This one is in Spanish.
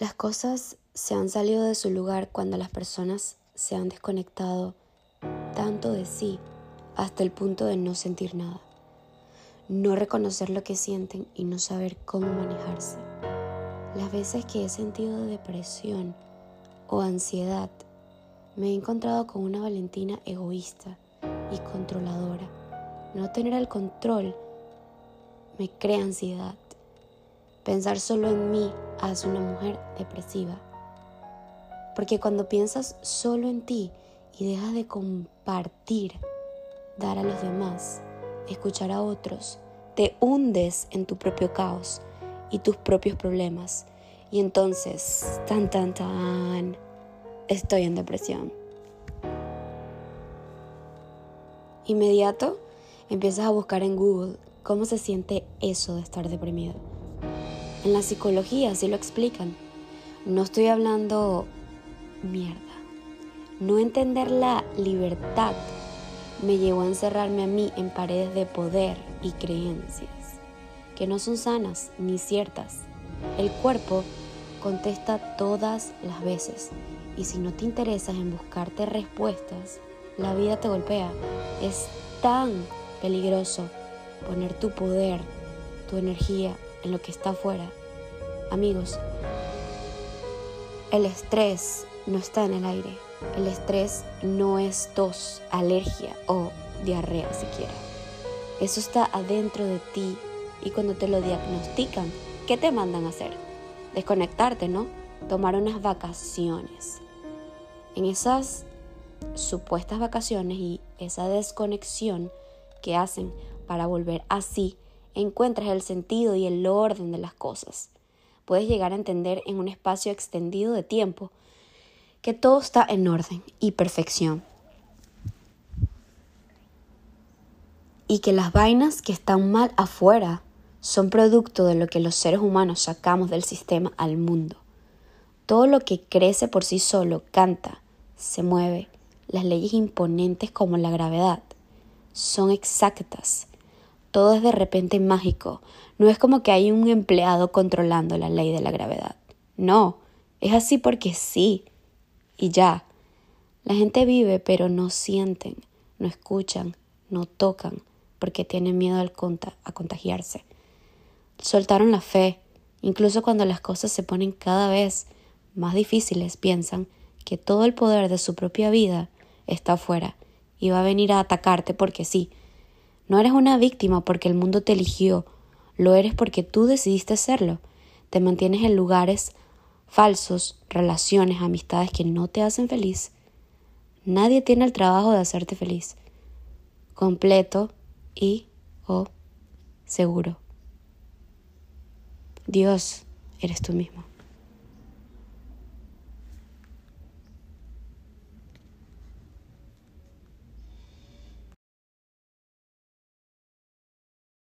Las cosas se han salido de su lugar cuando las personas se han desconectado tanto de sí hasta el punto de no sentir nada, no reconocer lo que sienten y no saber cómo manejarse. Las veces que he sentido depresión o ansiedad, me he encontrado con una Valentina egoísta y controladora. No tener el control me crea ansiedad. Pensar solo en mí hace una mujer depresiva. Porque cuando piensas solo en ti y dejas de compartir, dar a los demás, escuchar a otros, te hundes en tu propio caos y tus propios problemas. Y entonces, tan, tan, tan, estoy en depresión. Inmediato, empiezas a buscar en Google cómo se siente eso de estar deprimido. En la psicología sí lo explican. No estoy hablando mierda. No entender la libertad me llevó a encerrarme a mí en paredes de poder y creencias que no son sanas ni ciertas. El cuerpo contesta todas las veces y si no te interesas en buscarte respuestas, la vida te golpea. Es tan peligroso poner tu poder, tu energía en lo que está afuera. Amigos, el estrés no está en el aire. El estrés no es tos, alergia o diarrea siquiera. Eso está adentro de ti y cuando te lo diagnostican, ¿qué te mandan a hacer? Desconectarte, ¿no? Tomar unas vacaciones. En esas supuestas vacaciones y esa desconexión que hacen para volver así, encuentras el sentido y el orden de las cosas. Puedes llegar a entender en un espacio extendido de tiempo que todo está en orden y perfección. Y que las vainas que están mal afuera son producto de lo que los seres humanos sacamos del sistema al mundo. Todo lo que crece por sí solo canta, se mueve. Las leyes imponentes como la gravedad son exactas. Todo es de repente mágico. No es como que hay un empleado controlando la ley de la gravedad. No, es así porque sí. Y ya. La gente vive pero no sienten, no escuchan, no tocan, porque tienen miedo al a contagiarse. Soltaron la fe. Incluso cuando las cosas se ponen cada vez más difíciles, piensan que todo el poder de su propia vida está afuera y va a venir a atacarte porque sí. No eres una víctima porque el mundo te eligió, lo eres porque tú decidiste serlo. Te mantienes en lugares falsos, relaciones, amistades que no te hacen feliz. Nadie tiene el trabajo de hacerte feliz. Completo y o seguro. Dios, eres tú mismo.